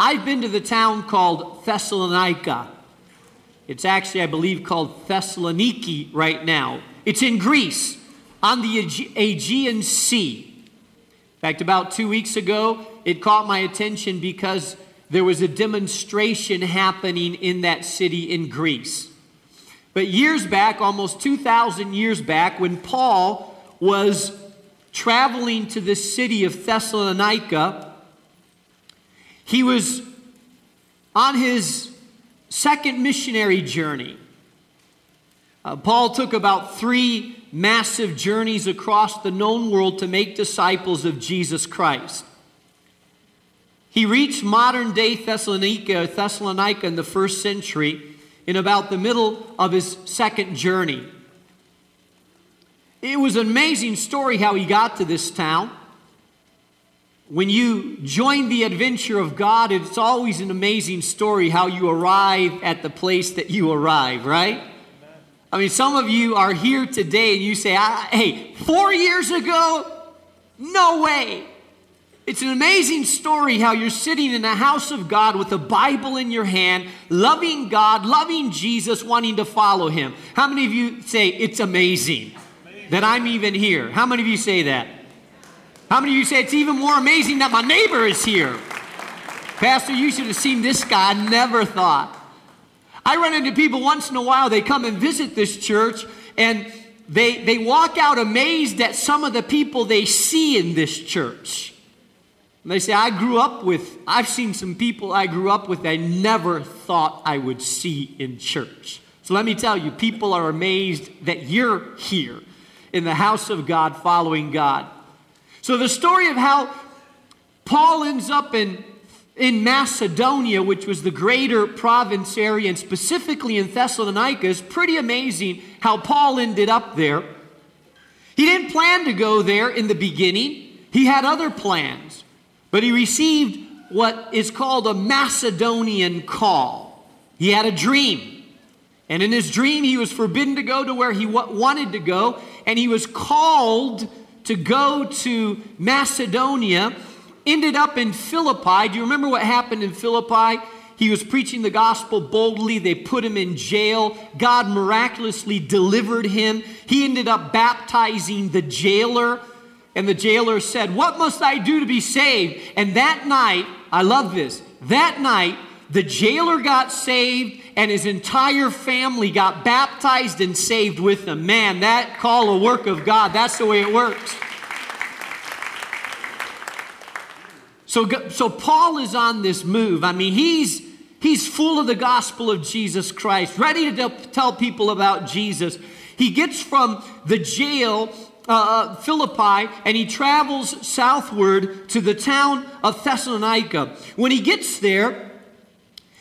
I've been to the town called Thessalonica. It's actually, I believe, called Thessaloniki right now. It's in Greece on the Aegean Sea. In fact, about two weeks ago, it caught my attention because there was a demonstration happening in that city in Greece. But years back, almost 2,000 years back, when Paul was traveling to the city of Thessalonica, he was on his second missionary journey. Uh, Paul took about three massive journeys across the known world to make disciples of Jesus Christ. He reached modern day Thessalonica, Thessalonica in the first century in about the middle of his second journey. It was an amazing story how he got to this town. When you join the adventure of God, it's always an amazing story how you arrive at the place that you arrive, right? I mean, some of you are here today and you say, hey, four years ago? No way. It's an amazing story how you're sitting in the house of God with a Bible in your hand, loving God, loving Jesus, wanting to follow Him. How many of you say, It's amazing, amazing. that I'm even here? How many of you say that? How many of you say, It's even more amazing that my neighbor is here? Pastor, you should have seen this guy. I never thought. I run into people once in a while, they come and visit this church, and they, they walk out amazed at some of the people they see in this church. And they say, I grew up with, I've seen some people I grew up with I never thought I would see in church. So let me tell you, people are amazed that you're here in the house of God following God. So the story of how Paul ends up in, in Macedonia, which was the greater province area, and specifically in Thessalonica, is pretty amazing how Paul ended up there. He didn't plan to go there in the beginning, he had other plans. But he received what is called a Macedonian call. He had a dream. And in his dream, he was forbidden to go to where he wanted to go. And he was called to go to Macedonia, ended up in Philippi. Do you remember what happened in Philippi? He was preaching the gospel boldly. They put him in jail. God miraculously delivered him. He ended up baptizing the jailer and the jailer said, What must I do to be saved? And that night, I love this, that night, the jailer got saved and his entire family got baptized and saved with him. Man, that call a work of God. That's the way it works. So, so Paul is on this move. I mean, he's he's full of the gospel of Jesus Christ, ready to tell people about Jesus. He gets from the jail uh, uh, Philippi and he travels southward to the town of Thessalonica. When he gets there,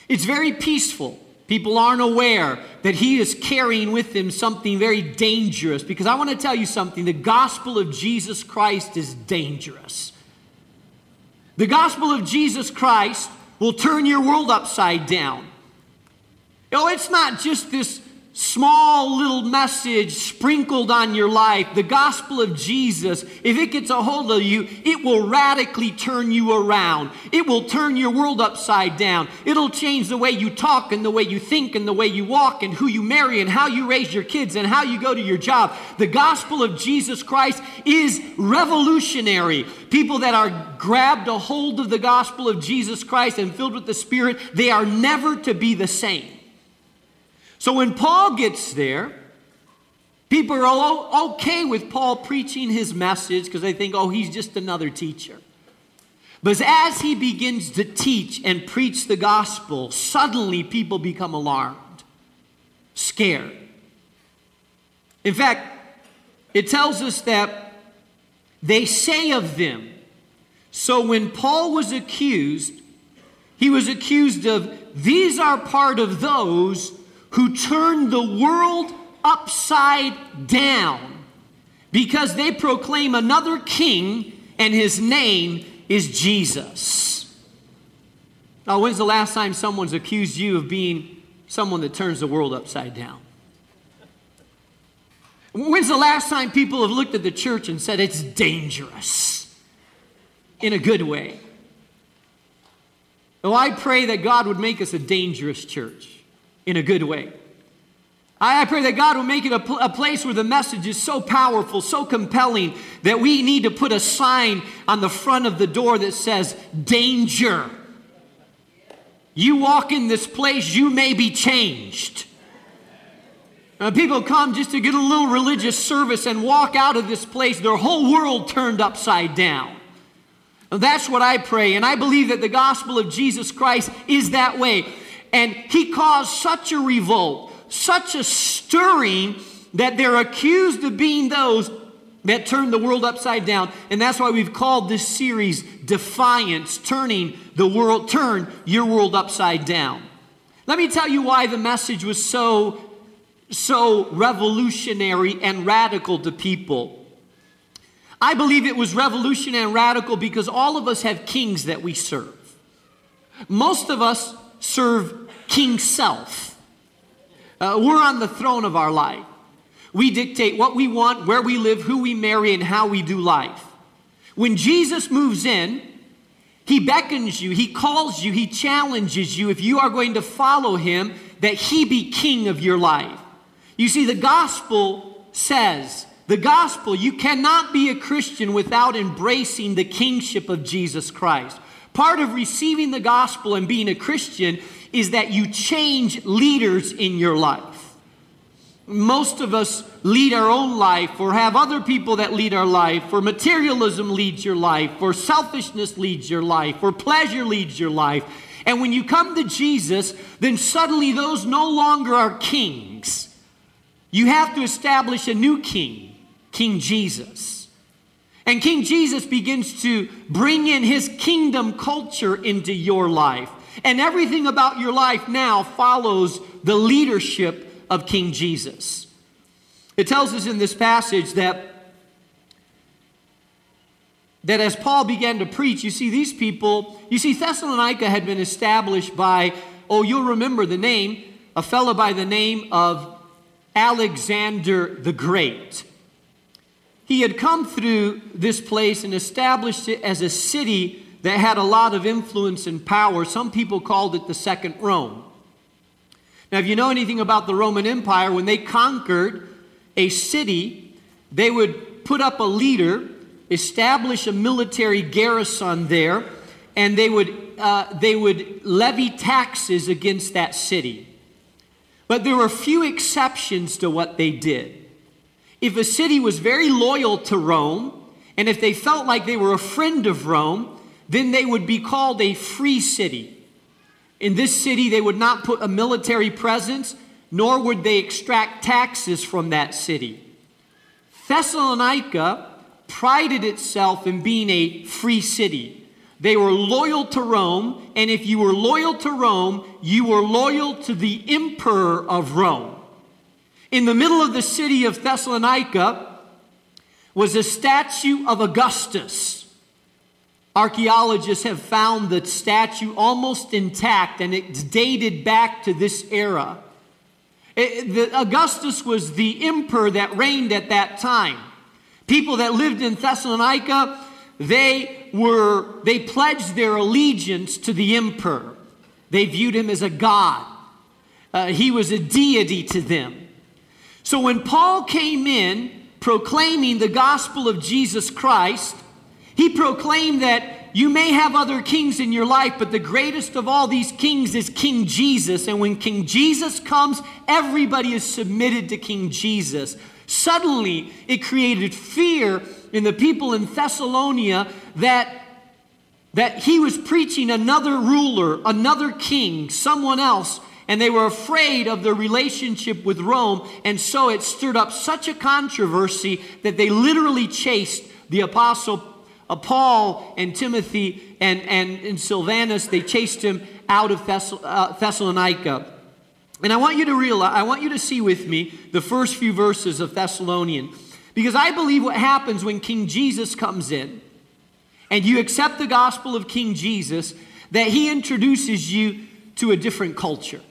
it's very peaceful. People aren't aware that he is carrying with him something very dangerous because I want to tell you something the gospel of Jesus Christ is dangerous. The gospel of Jesus Christ will turn your world upside down. Oh, it's not just this small little message sprinkled on your life, the gospel of Jesus, if it gets a hold of you, it will radically turn you around. It will turn your world upside down. It'll change the way you talk and the way you think and the way you walk and who you marry and how you raise your kids and how you go to your job. The gospel of Jesus Christ is revolutionary. People that are grabbed a hold of the gospel of Jesus Christ and filled with the Spirit, they are never to be the same. So when Paul gets there, people are all okay with Paul preaching his message because they think, oh, he's just another teacher. But as he begins to teach and preach the gospel, suddenly people become alarmed, scared. In fact, it tells us that they say of them. So when Paul was accused, he was accused of, these are part of those who turned the world upside down because they proclaim another king and his name is Jesus. Now, when's the last time someone's accused you of being someone that turns the world upside down? When's the last time people have looked at the church and said it's dangerous in a good way? Oh, I pray that God would make us a dangerous church in a good way. I pray that God will make it a, pl- a, place where the message is so powerful, so compelling, that we need to put a sign on the front of the door that says, Danger. You walk in this place, you may be changed. People come just to get a little religious service and walk out of this place, their whole world turned upside down. That's what I pray, and I believe that the gospel of Jesus Christ is that way. And he caused such a revolt such a stirring that they're accused of being those that turned the world upside down. And that's why we've called this series Defiance, turning the world, turn your world upside down. Let me tell you why the message was so, so revolutionary and radical to people. I believe it was revolutionary and radical because all of us have kings that we serve. Most of us serve King Self. Uh, we're on the throne of our life. We dictate what we want, where we live, who we marry, and how we do life. When Jesus moves in, he beckons you, he calls you, he challenges you, if you are going to follow him, that he be king of your life. You see, the gospel says, the gospel, you cannot be a Christian without embracing the kingship of Jesus Christ. Part of receiving the gospel and being a Christian is that you change leaders in your life. Most of us lead our own life or have other people that lead our life, or materialism leads your life, or selfishness leads your life, or pleasure leads your life. And when you come to Jesus, then suddenly those no longer are kings. You have to establish a new king, King Jesus. And King Jesus begins to bring in his kingdom culture into your life. And everything about your life now follows the leadership of King Jesus. It tells us in this passage that that as Paul began to preach, you see these people, you see Thessalonica had been established by, oh, you'll remember the name, a fellow by the name of Alexander the Great. He had come through this place and established it as a city that had a lot of influence and power. Some people called it the Second Rome. Now, if you know anything about the Roman Empire, when they conquered a city, they would put up a leader, establish a military garrison there, and they would, uh, they would levy taxes against that city. But there were few exceptions to what they did. If a city was very loyal to Rome, and if they felt like they were a friend of Rome, then they would be called a free city. In this city, they would not put a military presence, nor would they extract taxes from that city. Thessalonica prided itself in being a free city. They were loyal to Rome, and if you were loyal to Rome, you were loyal to the emperor of Rome. In the middle of the city of Thessalonica was a statue of Augustus. Archaeologists have found the statue almost intact and it's dated back to this era. It, the, Augustus was the emperor that reigned at that time. People that lived in Thessalonica, they were they pledged their allegiance to the emperor. They viewed him as a god. Uh, he was a deity to them. So when Paul came in proclaiming the gospel of Jesus Christ, he proclaimed that you may have other kings in your life, but the greatest of all these kings is King Jesus. And when King Jesus comes, everybody is submitted to King Jesus. Suddenly, it created fear in the people in Thessalonia that, that he was preaching another ruler, another king, someone else and they were afraid of their relationship with Rome, and so it stirred up such a controversy that they literally chased the apostle uh, Paul and Timothy and, and, and Silvanus, they chased him out of uh, Thessalonica. And I want you to realize, I want you to see with me the first few verses of Thessalonian. Because I believe what happens when King Jesus comes in and you accept the gospel of King Jesus, that he introduces you to a different culture.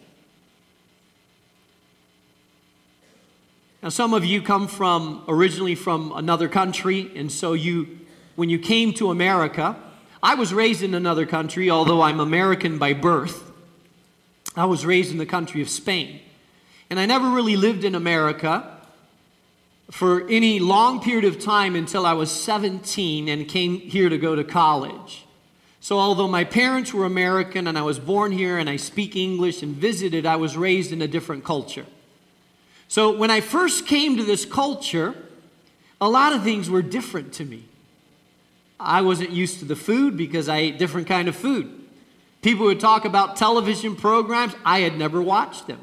Now, some of you come from originally from another country, and so you when you came to America, I was raised in another country, although I'm American by birth. I was raised in the country of Spain. And I never really lived in America for any long period of time until I was 17 and came here to go to college. So, although my parents were American and I was born here and I speak English and visited, I was raised in a different culture. So, when I first came to this culture, a lot of things were different to me. I wasn't used to the food because I ate different kind of food. People would talk about television programs, I had never watched them.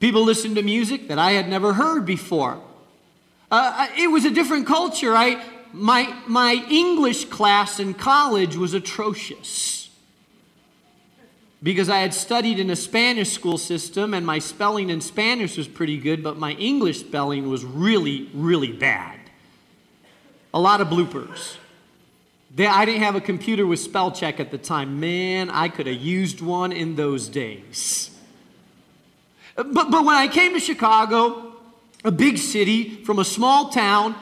People listened to music that I had never heard before. Uh, it was a different culture. I, my, my English class in college was atrocious because I had studied in a Spanish school system and my spelling in Spanish was pretty good, but my English spelling was really, really bad. A lot of bloopers. I didn't have a computer with spell check at the time. Man, I could have used one in those days. But, but when I came to Chicago, a big city, from a small town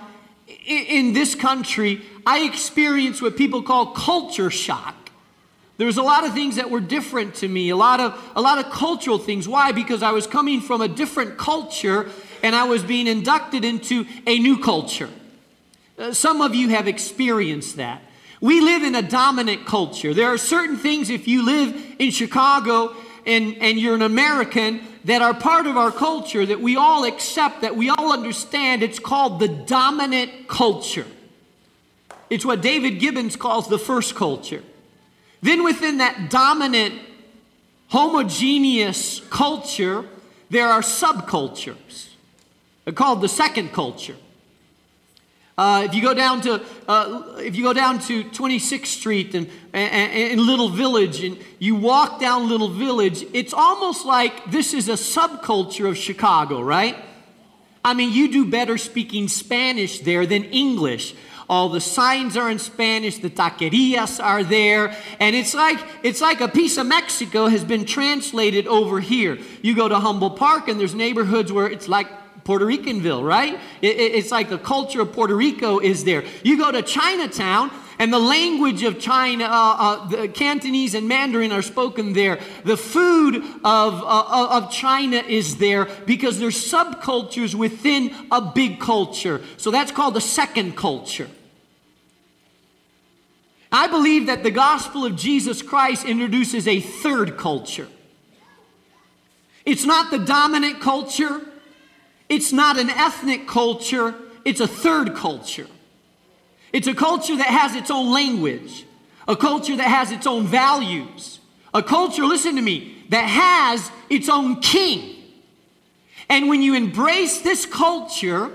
in this country, I experienced what people call culture shock. There was a lot of things that were different to me, a lot of a lot of cultural things. Why? Because I was coming from a different culture and I was being inducted into a new culture. Uh, some of you have experienced that. We live in a dominant culture. There are certain things if you live in Chicago and, and you're an American that are part of our culture that we all accept, that we all understand. It's called the dominant culture. It's what David Gibbons calls the first culture. Then within that dominant, homogeneous culture, there are subcultures. They're called the second culture. Uh, if you go down to uh, if you go down to 26th Street and, in Little Village and you walk down Little Village, it's almost like this is a subculture of Chicago, right? I mean, you do better speaking Spanish there than English. All the signs are in Spanish, the taquerias are there, and it's like it's like a piece of Mexico has been translated over here. You go to Humboldt Park and there's neighborhoods where it's like Puerto Ricanville, right? It, it, it's like the culture of Puerto Rico is there. You go to Chinatown, and the language of China, uh, uh, the Cantonese and Mandarin are spoken there. The food of, uh, of China is there because there's subcultures within a big culture. So that's called the second culture. I believe that the gospel of Jesus Christ introduces a third culture. It's not the dominant culture. It's not an ethnic culture, it's a third culture. It's a culture that has its own language, a culture that has its own values, a culture, listen to me, that has its own king. And when you embrace this culture,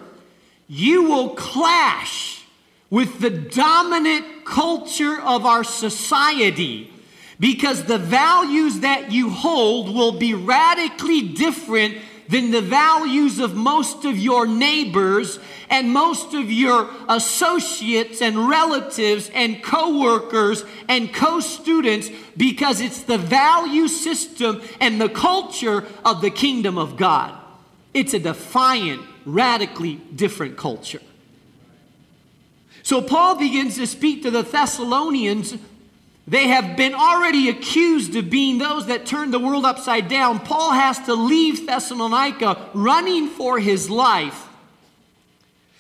you will clash with the dominant culture of our society because the values that you hold will be radically different than the values of most of your neighbors and most of your associates and relatives and coworkers and co-students because it's the value system and the culture of the kingdom of God. It's a defiant, radically different culture. So Paul begins to speak to the Thessalonians they have been already accused of being those that turned the world upside down. Paul has to leave Thessalonica running for his life.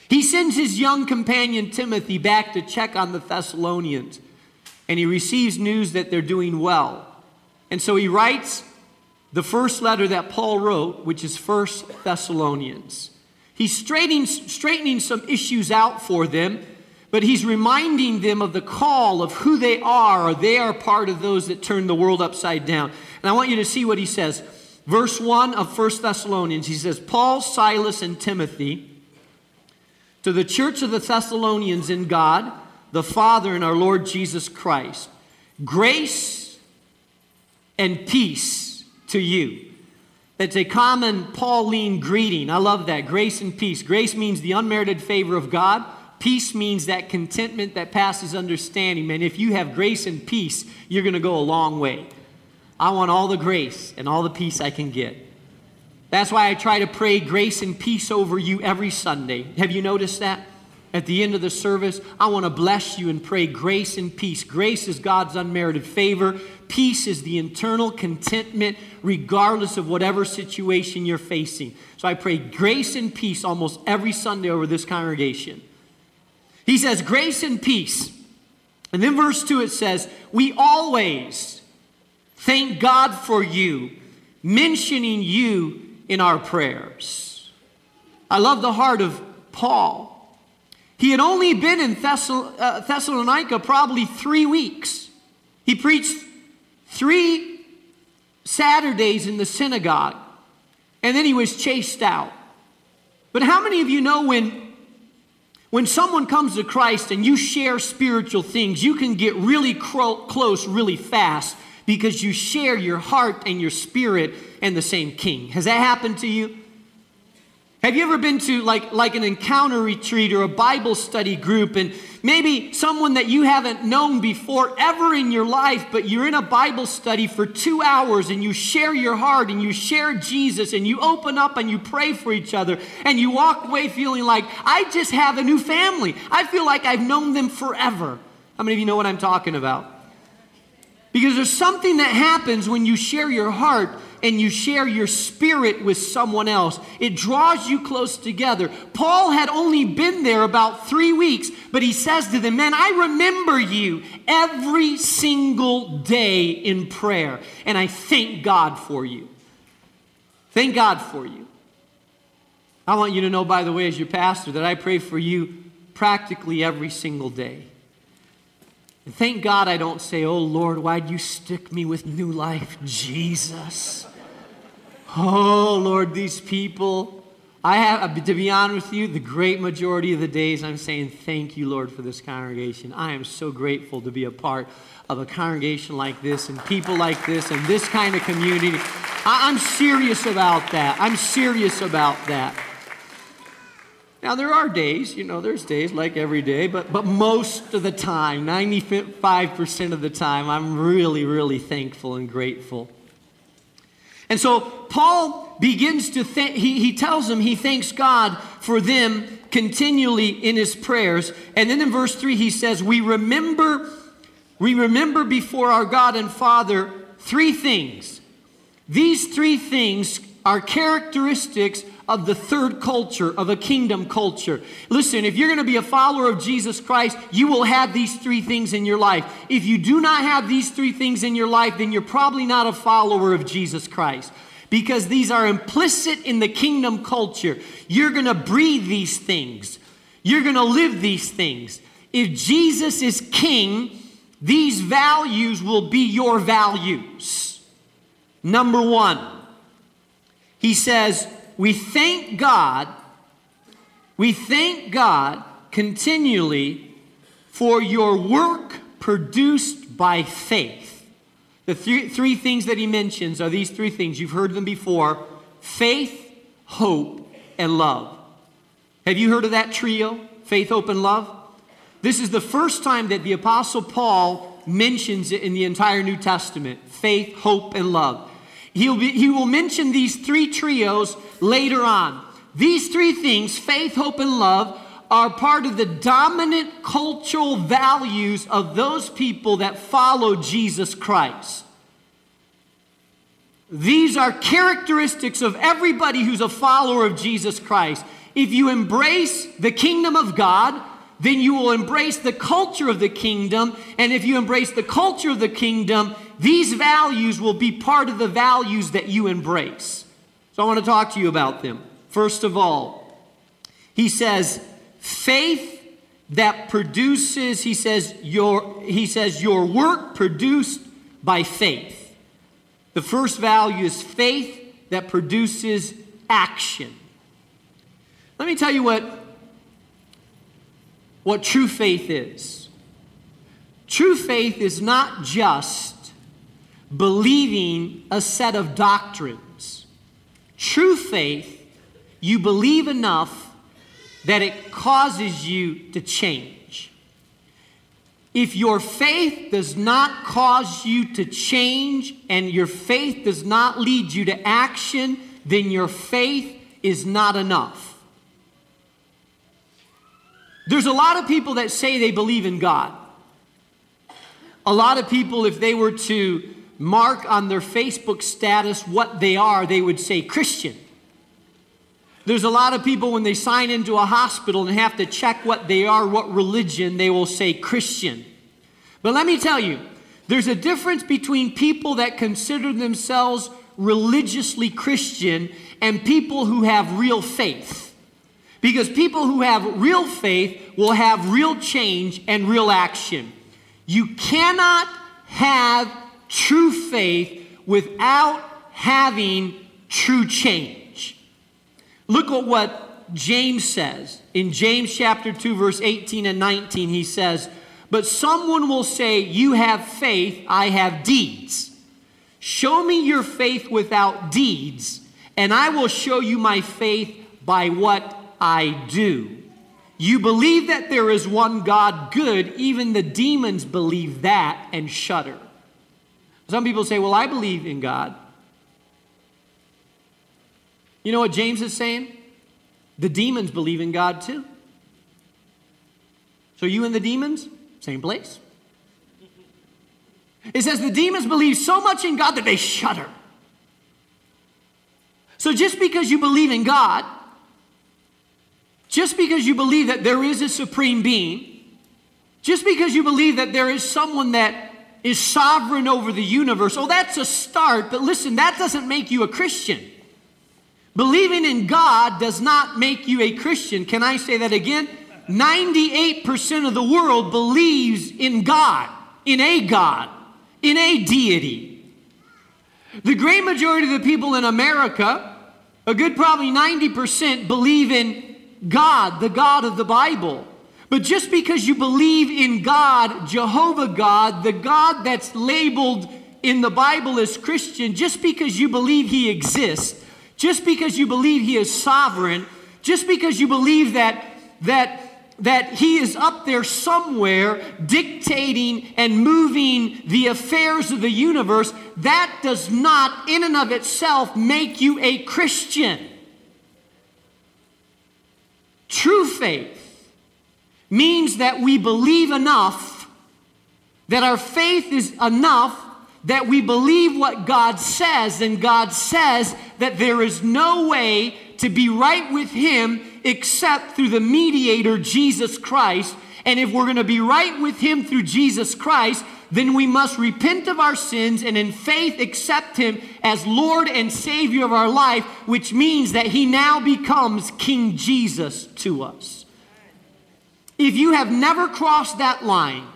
He sends his young companion Timothy back to check on the Thessalonians, and he receives news that they're doing well. And so he writes the first letter that Paul wrote, which is First Thessalonians. He's straightening, straightening some issues out for them but he's reminding them of the call of who they are. or They are part of those that turn the world upside down. And I want you to see what he says. Verse 1 of 1 Thessalonians, he says, Paul, Silas, and Timothy, to the church of the Thessalonians in God, the Father, and our Lord Jesus Christ, grace and peace to you. That's a common Pauline greeting. I love that. Grace and peace. Grace means the unmerited favor of God. Peace means that contentment that passes understanding. Man, if you have grace and peace, you're going to go a long way. I want all the grace and all the peace I can get. That's why I try to pray grace and peace over you every Sunday. Have you noticed that? at the end of the service, I want to bless you and pray grace and peace. Grace is God's unmerited favor. Peace is the internal contentment, regardless of whatever situation you're facing. So I pray grace and peace almost every Sunday over this congregation. He says, Grace and peace. And then verse 2 it says, We always thank God for you, mentioning you in our prayers. I love the heart of Paul. He had only been in uh, Thessalonica probably three weeks. He preached three Saturdays in the synagogue, and then he was chased out. But how many of you know when, when someone comes to Christ and you share spiritual things, you can get really cro- close really fast because you share your heart and your spirit and the same king? Has that happened to you? Have you ever been to like, like an encounter retreat or a Bible study group and maybe someone that you haven't known before ever in your life, but you're in a Bible study for two hours and you share your heart and you share Jesus and you open up and you pray for each other and you walk away feeling like, I just have a new family. I feel like I've known them forever. How many of you know what I'm talking about? Because there's something that happens when you share your heart and you share your spirit with someone else. It draws you close together. Paul had only been there about three weeks, but he says to them, Man, I remember you every single day in prayer, and I thank God for you. Thank God for you. I want you to know, by the way, as your pastor, that I pray for you practically every single day. And thank God I don't say, Oh Lord, why'd you stick me with new life, Jesus? Oh Lord, these people. I have, to be honest with you, the great majority of the days I'm saying, Thank you, Lord, for this congregation. I am so grateful to be a part of a congregation like this and people like this and this kind of community. I, I'm serious about that. I'm serious about that. Now, there are days, you know, there's days like every day, but, but most of the time, 95% of the time, I'm really, really thankful and grateful. And so Paul begins to think, he, he tells them he thanks God for them continually in his prayers. And then in verse 3, he says, We remember, we remember before our God and Father three things. These three things are characteristics of the third culture, of a kingdom culture. Listen, if you're going to be a follower of Jesus Christ, you will have these three things in your life. If you do not have these three things in your life, then you're probably not a follower of Jesus Christ because these are implicit in the kingdom culture. You're going to breathe these things, you're going to live these things. If Jesus is king, these values will be your values. Number one, he says, we thank God, we thank God continually for your work produced by faith. The three, three things that he mentions are these three things. You've heard them before faith, hope, and love. Have you heard of that trio? Faith, hope, and love? This is the first time that the Apostle Paul mentions it in the entire New Testament faith, hope, and love. He'll be, he will mention these three trios later on. These three things, faith, hope, and love, are part of the dominant cultural values of those people that follow Jesus Christ. These are characteristics of everybody who's a follower of Jesus Christ. If you embrace the kingdom of God, then you will embrace the culture of the kingdom. And if you embrace the culture of the kingdom, these values will be part of the values that you embrace. So I want to talk to you about them. First of all, he says, faith that produces, he says, your, he says, your work produced by faith. The first value is faith that produces action. Let me tell you what, what true faith is. True faith is not just believing a set of doctrines. True faith, you believe enough that it causes you to change. If your faith does not cause you to change and your faith does not lead you to action, then your faith is not enough. There's a lot of people that say they believe in God. A lot of people, if they were to mark on their Facebook status what they are, they would say Christian. There's a lot of people when they sign into a hospital and have to check what they are, what religion, they will say Christian. But let me tell you, there's a difference between people that consider themselves religiously Christian and people who have real faith. Because people who have real faith will have real change and real action. You cannot have true faith without having true change. Look at what James says. In James chapter 2, verse 18 and 19, he says, But someone will say, You have faith, I have deeds. Show me your faith without deeds, and I will show you my faith by what I do. You believe that there is one God good, even the demons believe that and shudder. Some people say, Well, I believe in God. You know what James is saying? The demons believe in God too. So you and the demons, same place. It says the demons believe so much in God that they shudder. So just because you believe in God, just because you believe that there is a supreme being, just because you believe that there is someone that is sovereign over the universe, oh, that's a start, but listen, that doesn't make you a Christian. Believing in God does not make you a Christian. Can I say that again? 98% of the world believes in God, in a God, in a deity. The great majority of the people in America, a good probably 90%, believe in God, the God of the Bible. But just because you believe in God, Jehovah God, the God that's labeled in the Bible as Christian, just because you believe He exists, just because you believe He is sovereign, just because you believe that, that, that He is up there somewhere dictating and moving the affairs of the universe, that does not, in and of itself, make you a Christian. True faith means that we believe enough, that our faith is enough that we believe what God says, and God says that there is no way to be right with Him except through the mediator, Jesus Christ. And if we're going to be right with Him through Jesus Christ, then we must repent of our sins and in faith accept Him as Lord and Savior of our life, which means that He now becomes King Jesus to us. If you have never crossed that line,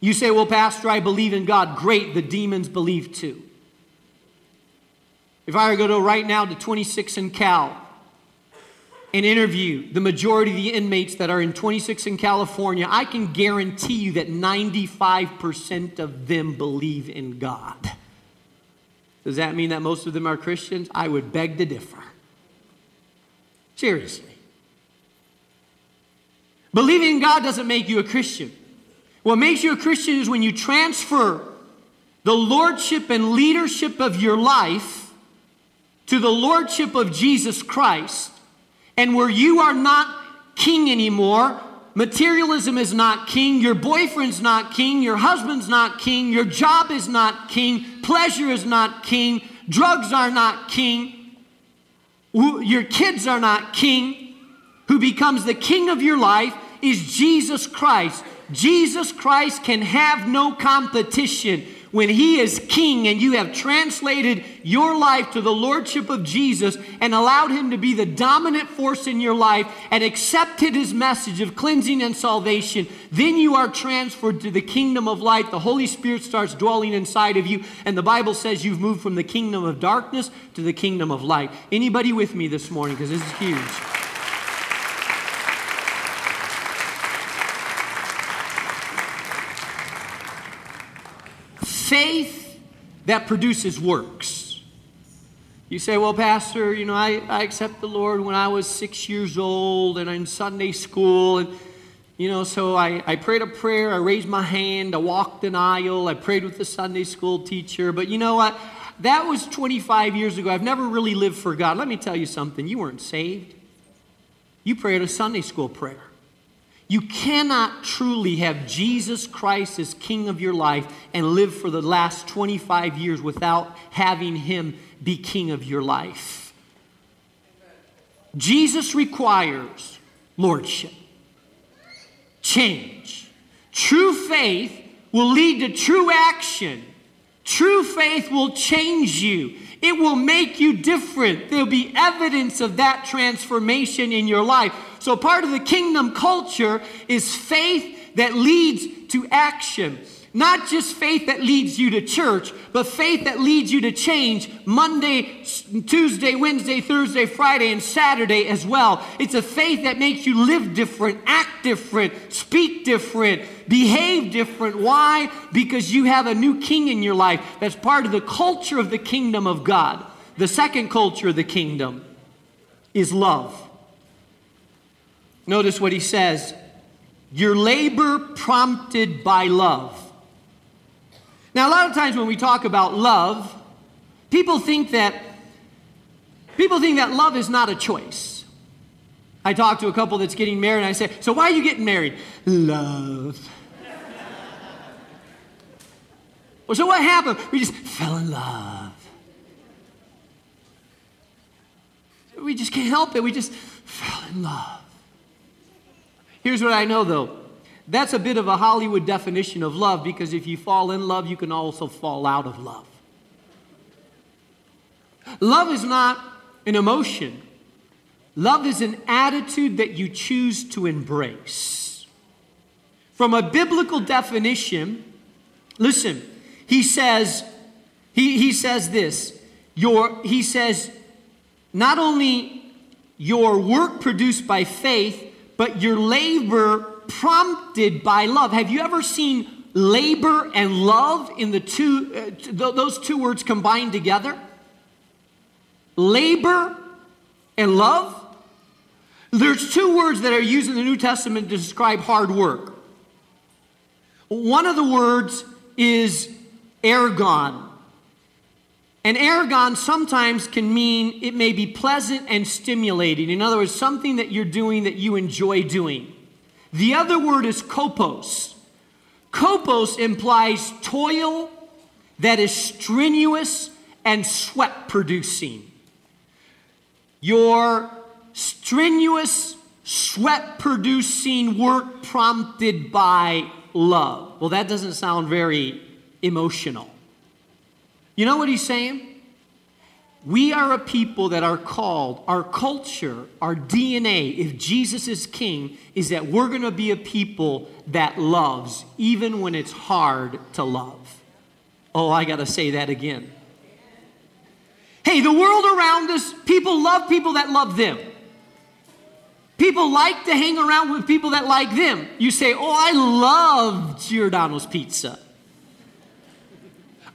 you say, Well, Pastor, I believe in God. Great, the demons believe too. If I were to go right now to 26 and Cal and interview the majority of the inmates that are in 26 in California, I can guarantee you that 95% of them believe in God. Does that mean that most of them are Christians? I would beg to differ. Seriously. Believing in God doesn't make you a Christian. What makes you a Christian is when you transfer the lordship and leadership of your life to the lordship of Jesus Christ, and where you are not king anymore. Materialism is not king. Your boyfriend's not king. Your husband's not king. Your job is not king. Pleasure is not king. Drugs are not king. Your kids are not king. Who becomes the king of your life is Jesus Christ. Jesus Christ can have no competition. When He is King and you have translated your life to the Lordship of Jesus and allowed Him to be the dominant force in your life and accepted His message of cleansing and salvation, then you are transferred to the kingdom of light. The Holy Spirit starts dwelling inside of you, and the Bible says you've moved from the kingdom of darkness to the kingdom of light. Anybody with me this morning? Because this is huge. Faith that produces works. You say, well, Pastor, you know, I, I accept the Lord when I was six years old and in Sunday school. And, you know, so I, I prayed a prayer, I raised my hand, I walked an aisle, I prayed with the Sunday school teacher. But you know what? That was 25 years ago. I've never really lived for God. Let me tell you something. You weren't saved. You prayed a Sunday school prayer. You cannot truly have Jesus Christ as King of your life and live for the last 25 years without having Him be King of your life. Jesus requires lordship, change. True faith will lead to true action. True faith will change you. It will make you different. There'll be evidence of that transformation in your life. So, part of the kingdom culture is faith that leads to action. Not just faith that leads you to church, but faith that leads you to change Monday, Tuesday, Wednesday, Thursday, Friday, and Saturday as well. It's a faith that makes you live different, act different, speak different, behave different. Why? Because you have a new king in your life that's part of the culture of the kingdom of God. The second culture of the kingdom is love. Notice what he says your labor prompted by love. Now, a lot of times when we talk about love, people think that people think that love is not a choice. I talk to a couple that's getting married and I say, "So why are you getting married?" Love. well, so what happened? We just fell in love. We just can't help it. We just fell in love. Here's what I know though that's a bit of a Hollywood definition of love because if you fall in love, you can also fall out of love. Love is not an emotion, love is an attitude that you choose to embrace. From a biblical definition, listen, he says, he, he says this, your, he says, not only your work produced by faith, but your labor prompted by love. Have you ever seen labor and love in the two, uh, th- those two words combined together? Labor and love? There's two words that are used in the New Testament to describe hard work. One of the words is ergon. And ergon sometimes can mean it may be pleasant and stimulating. In other words, something that you're doing that you enjoy doing. The other word is kopos. Kopos implies toil that is strenuous and sweat producing. Your strenuous, sweat producing work prompted by love. Well, that doesn't sound very emotional. You know what he's saying? We are a people that are called, our culture, our DNA, if Jesus is king, is that we're going to be a people that loves, even when it's hard to love. Oh, I got to say that again. Hey, the world around us, people love people that love them. People like to hang around with people that like them. You say, Oh, I love Giordano's pizza.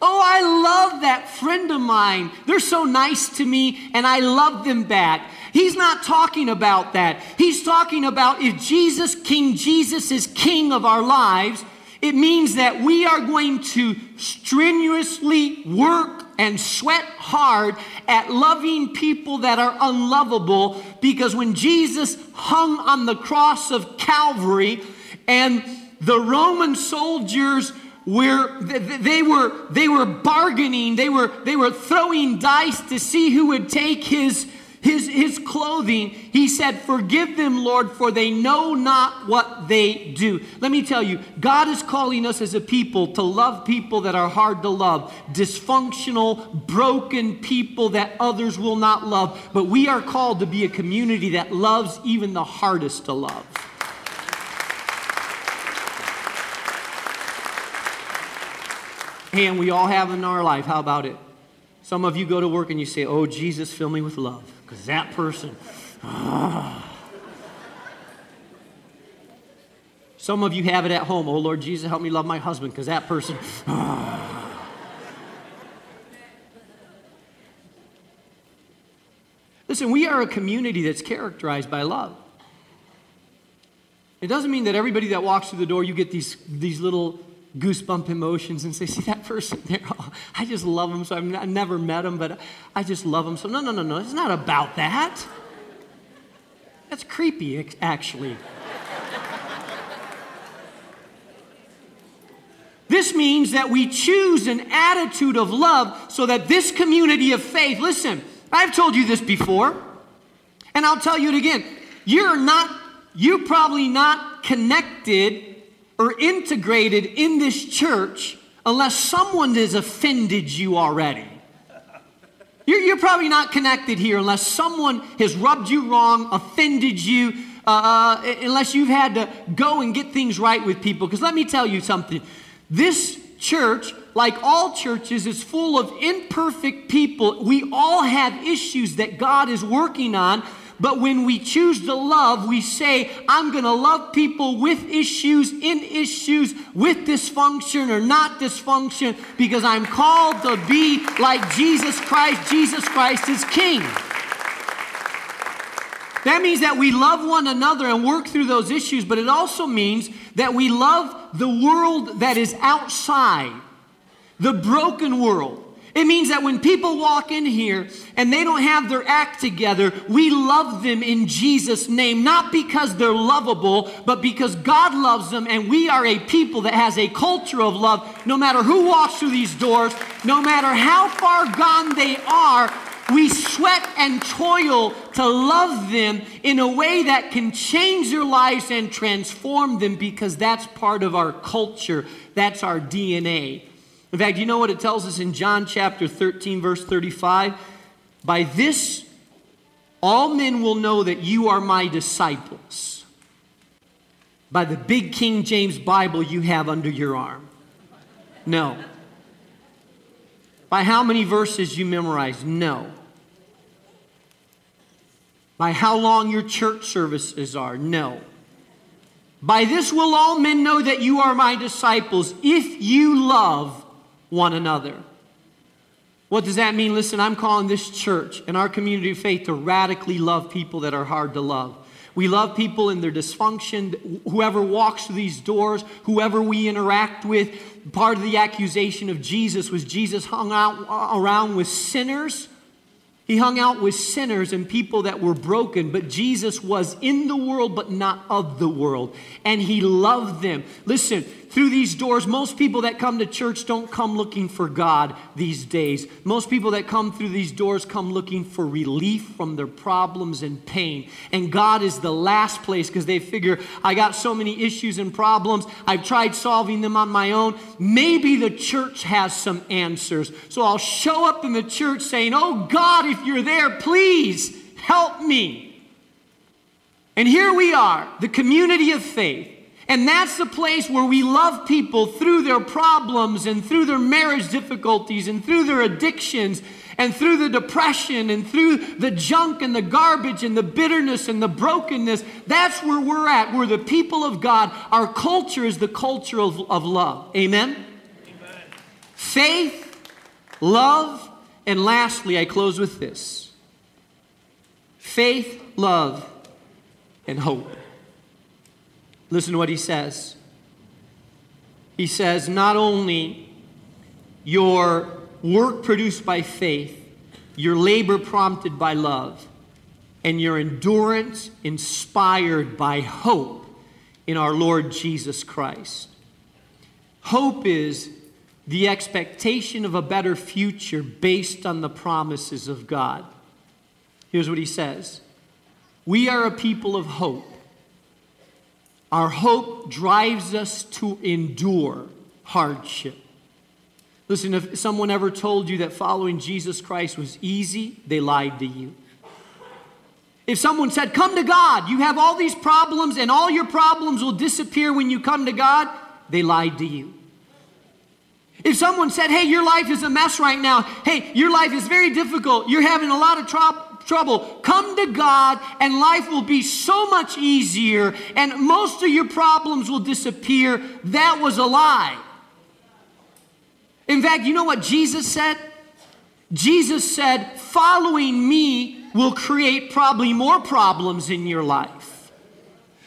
Oh, I love that friend of mine. They're so nice to me, and I love them back. He's not talking about that. He's talking about if Jesus, King Jesus, is king of our lives, it means that we are going to strenuously work and sweat hard at loving people that are unlovable because when Jesus hung on the cross of Calvary and the Roman soldiers where they were they were bargaining they were they were throwing dice to see who would take his his his clothing. He said forgive them lord for they know not what they do. Let me tell you god is calling us as a people to love people that are hard to love dysfunctional broken people that others will not love. But we are called to be a community that loves even the hardest to love and we all have in our life. How about it? Some of you go to work and you say, Oh, Jesus, fill me with love. Because that person, ah. Some of you have it at home. Oh, Lord Jesus, help me love my husband because that person, ah. Listen, we are a community that's characterized by love. It doesn't mean that everybody that walks through the door, you get these, these little goosebump emotions and say, see that person. I just love them. So I've, n- I've never met them, but I just love them. So no, no, no, no. It's not about that. That's creepy, actually. This means that we choose an attitude of love so that this community of faith, listen, I've told you this before, and I'll tell you it again. You're not, you're probably not connected or integrated in this church unless someone has offended you already. You're, you're probably not connected here unless someone has rubbed you wrong, offended you, uh, uh, unless you've had to go and get things right with people. Because let me tell you something this church, like all churches, is full of imperfect people. We all have issues that God is working on. But when we choose to love, we say, I'm going to love people with issues, in issues, with dysfunction or not dysfunction, because I'm called to be like Jesus Christ. Jesus Christ is King. That means that we love one another and work through those issues, but it also means that we love the world that is outside, the broken world. It means that when people walk in here and they don't have their act together, we love them in Jesus' name, not because they're lovable, but because God loves them and we are a people that has a culture of love. No matter who walks through these doors, no matter how far gone they are, we sweat and toil to love them in a way that can change their lives and transform them because that's part of our culture. That's our DNA. In fact, you know what it tells us in John chapter 13, verse 35? By this, all men will know that you are my disciples. By the big King James Bible you have under your arm. No. By how many verses you memorize? No. By how long your church services are? No. By this will all men know that you are my disciples if you love one another. What does that mean? Listen, I'm calling this church and our community of faith to radically love people that are hard to love. We love people in their dysfunction, whoever walks through these doors, whoever we interact with. Part of the accusation of Jesus was Jesus hung out uh, around with sinners. He hung out with sinners and people that were broken, but Jesus was in the world, but not of the world. And he loved them. Listen, through these doors, most people that come to church don't come looking for God these days. Most people that come through these doors come looking for relief from their problems and pain. And God is the last place because they figure, I got so many issues and problems. I've tried solving them on my own. Maybe the church has some answers. So I'll show up in the church saying, Oh God, if you're there, please help me. And here we are, the community of faith and that's the place where we love people through their problems and through their marriage difficulties and through their addictions and through the depression and through the junk and the garbage and the bitterness and the brokenness. That's where we're at. We're the people of God. Our culture is the culture of, of love. Amen? Amen? Faith, love, and lastly, I close with this faith, love, and hope. Listen to what he says. He says, not only your work produced by faith, your labor prompted by love, and your endurance inspired by hope in our Lord Jesus Christ. Hope is the expectation of a better future based on the promises of God. Here's what he says We are a people of hope. Our hope drives us to endure hardship. Listen, if someone ever told you that following Jesus Christ was easy, they lied to you. If someone said, Come to God, you have all these problems and all your problems will disappear when you come to God, they lied to you. If someone said, Hey, your life is a mess right now, hey, your life is very difficult, you're having a lot of trouble trouble, come to God and life will be so much easier and most of your problems will disappear. That was a lie. In fact, you know what Jesus said? Jesus said, following me will create probably more problems in your life.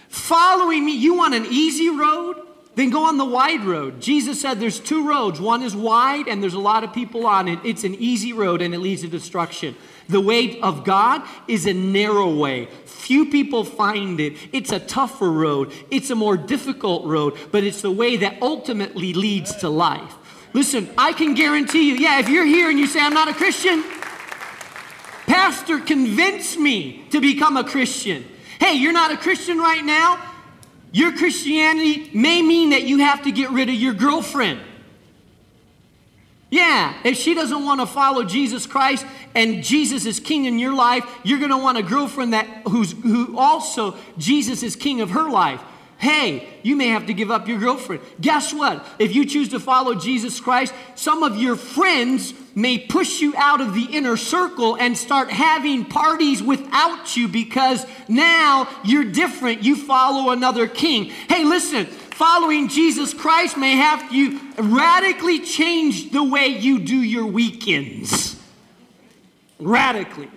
Following me, you want an easy road? then go on the wide road. Jesus said there's two roads. One is wide and there's a lot of people on it. It's an easy road and it leads to destruction. The way of God is a narrow way. Few people find it. It's a tougher road. It's a more difficult road, but it's the way that ultimately leads to life. Listen, I can guarantee you, yeah, if you're here and you say, I'm not a Christian, Pastor convince me to become a Christian. Hey, you're not a Christian right now? Your Christianity may mean that you have to get rid of your girlfriend. Yeah, if she doesn't want to follow Jesus Christ and Jesus is king in your life, you're going to want a girlfriend that who's who also Jesus is king of her life. Hey, you may have to give up your girlfriend. Guess what? If you choose to follow Jesus Christ, some of your friends may push you out of the inner circle and start having parties without you because now you're different. You follow another king. Hey, listen, following Jesus Christ may have you radically change the way you do your weekends. Radically.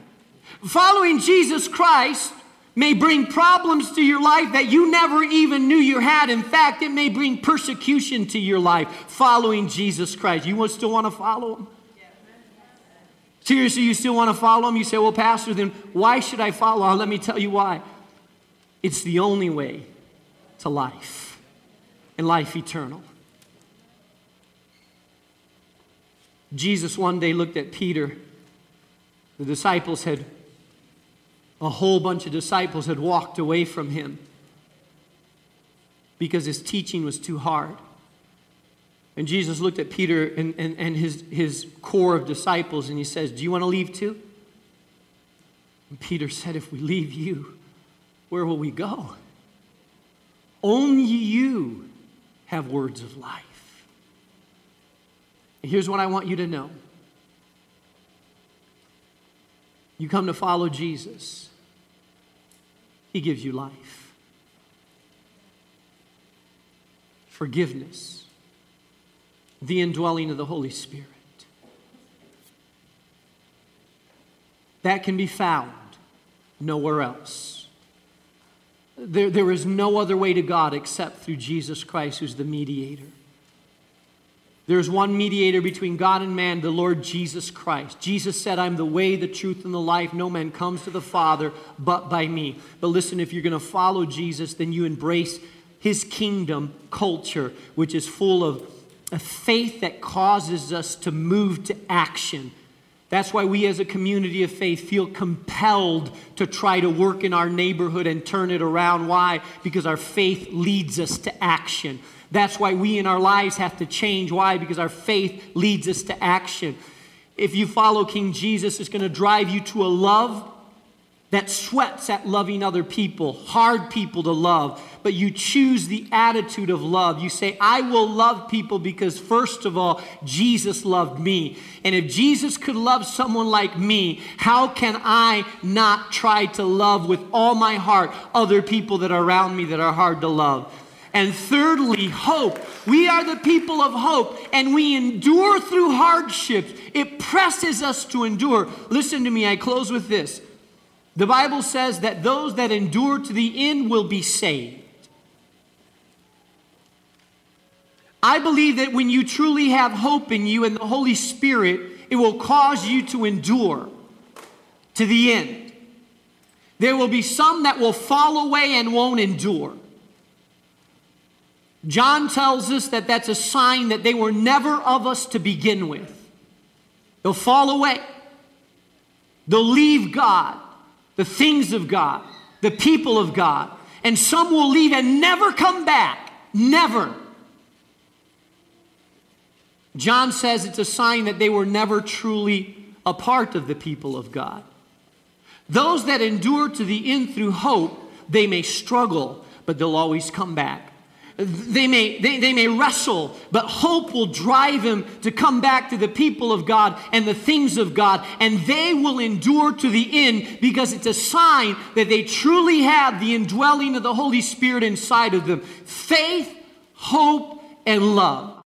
Following Jesus Christ may bring problems to your life that you never even knew you had. In fact, it may bring persecution to your life following Jesus Christ. You still want to follow him? Seriously, you still want to follow him? You say, well, Pastor, then why should I follow? Let me tell you why. It's the only way to life and life eternal. Jesus one day looked at Peter. The disciples had a whole bunch of disciples had walked away from him because his teaching was too hard. And Jesus looked at Peter and, and, and his, his core of disciples and he says, Do you want to leave too? And Peter said, If we leave you, where will we go? Only you have words of life. And here's what I want you to know you come to follow Jesus. He gives you life, forgiveness, the indwelling of the Holy Spirit. That can be found nowhere else. There, there is no other way to God except through Jesus Christ, who's the mediator. There's one mediator between God and man, the Lord Jesus Christ. Jesus said, I'm the way, the truth, and the life. No man comes to the Father but by me. But listen, if you're going to follow Jesus, then you embrace his kingdom culture, which is full of a faith that causes us to move to action. That's why we as a community of faith feel compelled to try to work in our neighborhood and turn it around. Why? Because our faith leads us to action. That's why we in our lives have to change. Why? Because our faith leads us to action. If you follow King Jesus, it's going to drive you to a love that sweats at loving other people, hard people to love, but you choose the attitude of love. You say, I will love people because, first of all, Jesus loved me. And if Jesus could love someone like me, how can I not try to love with all my heart other people that are around me that are hard to love? And thirdly, hope. We are the people of hope and we endure through hardships. It presses us to endure. Listen to me, I close with this. The Bible says that those that endure to the end will be saved. I believe that when you truly have hope in you and the Holy Spirit, it will cause you to endure to the end. There will be some that will fall away and won't endure. John tells us that that's a sign that they were never of us to begin with. They'll fall away. They'll leave God, the things of God, the people of God. And some will leave and never come back. Never. John says it's a sign that they were never truly a part of the people of God. Those that endure to the end through hope, they may struggle, but they'll always come back. They may, they, they may wrestle, but hope will drive them to come back to the people of God and the things of God, and they will endure to the end because it's a sign that they truly have the indwelling of the Holy Spirit inside of them faith, hope, and love.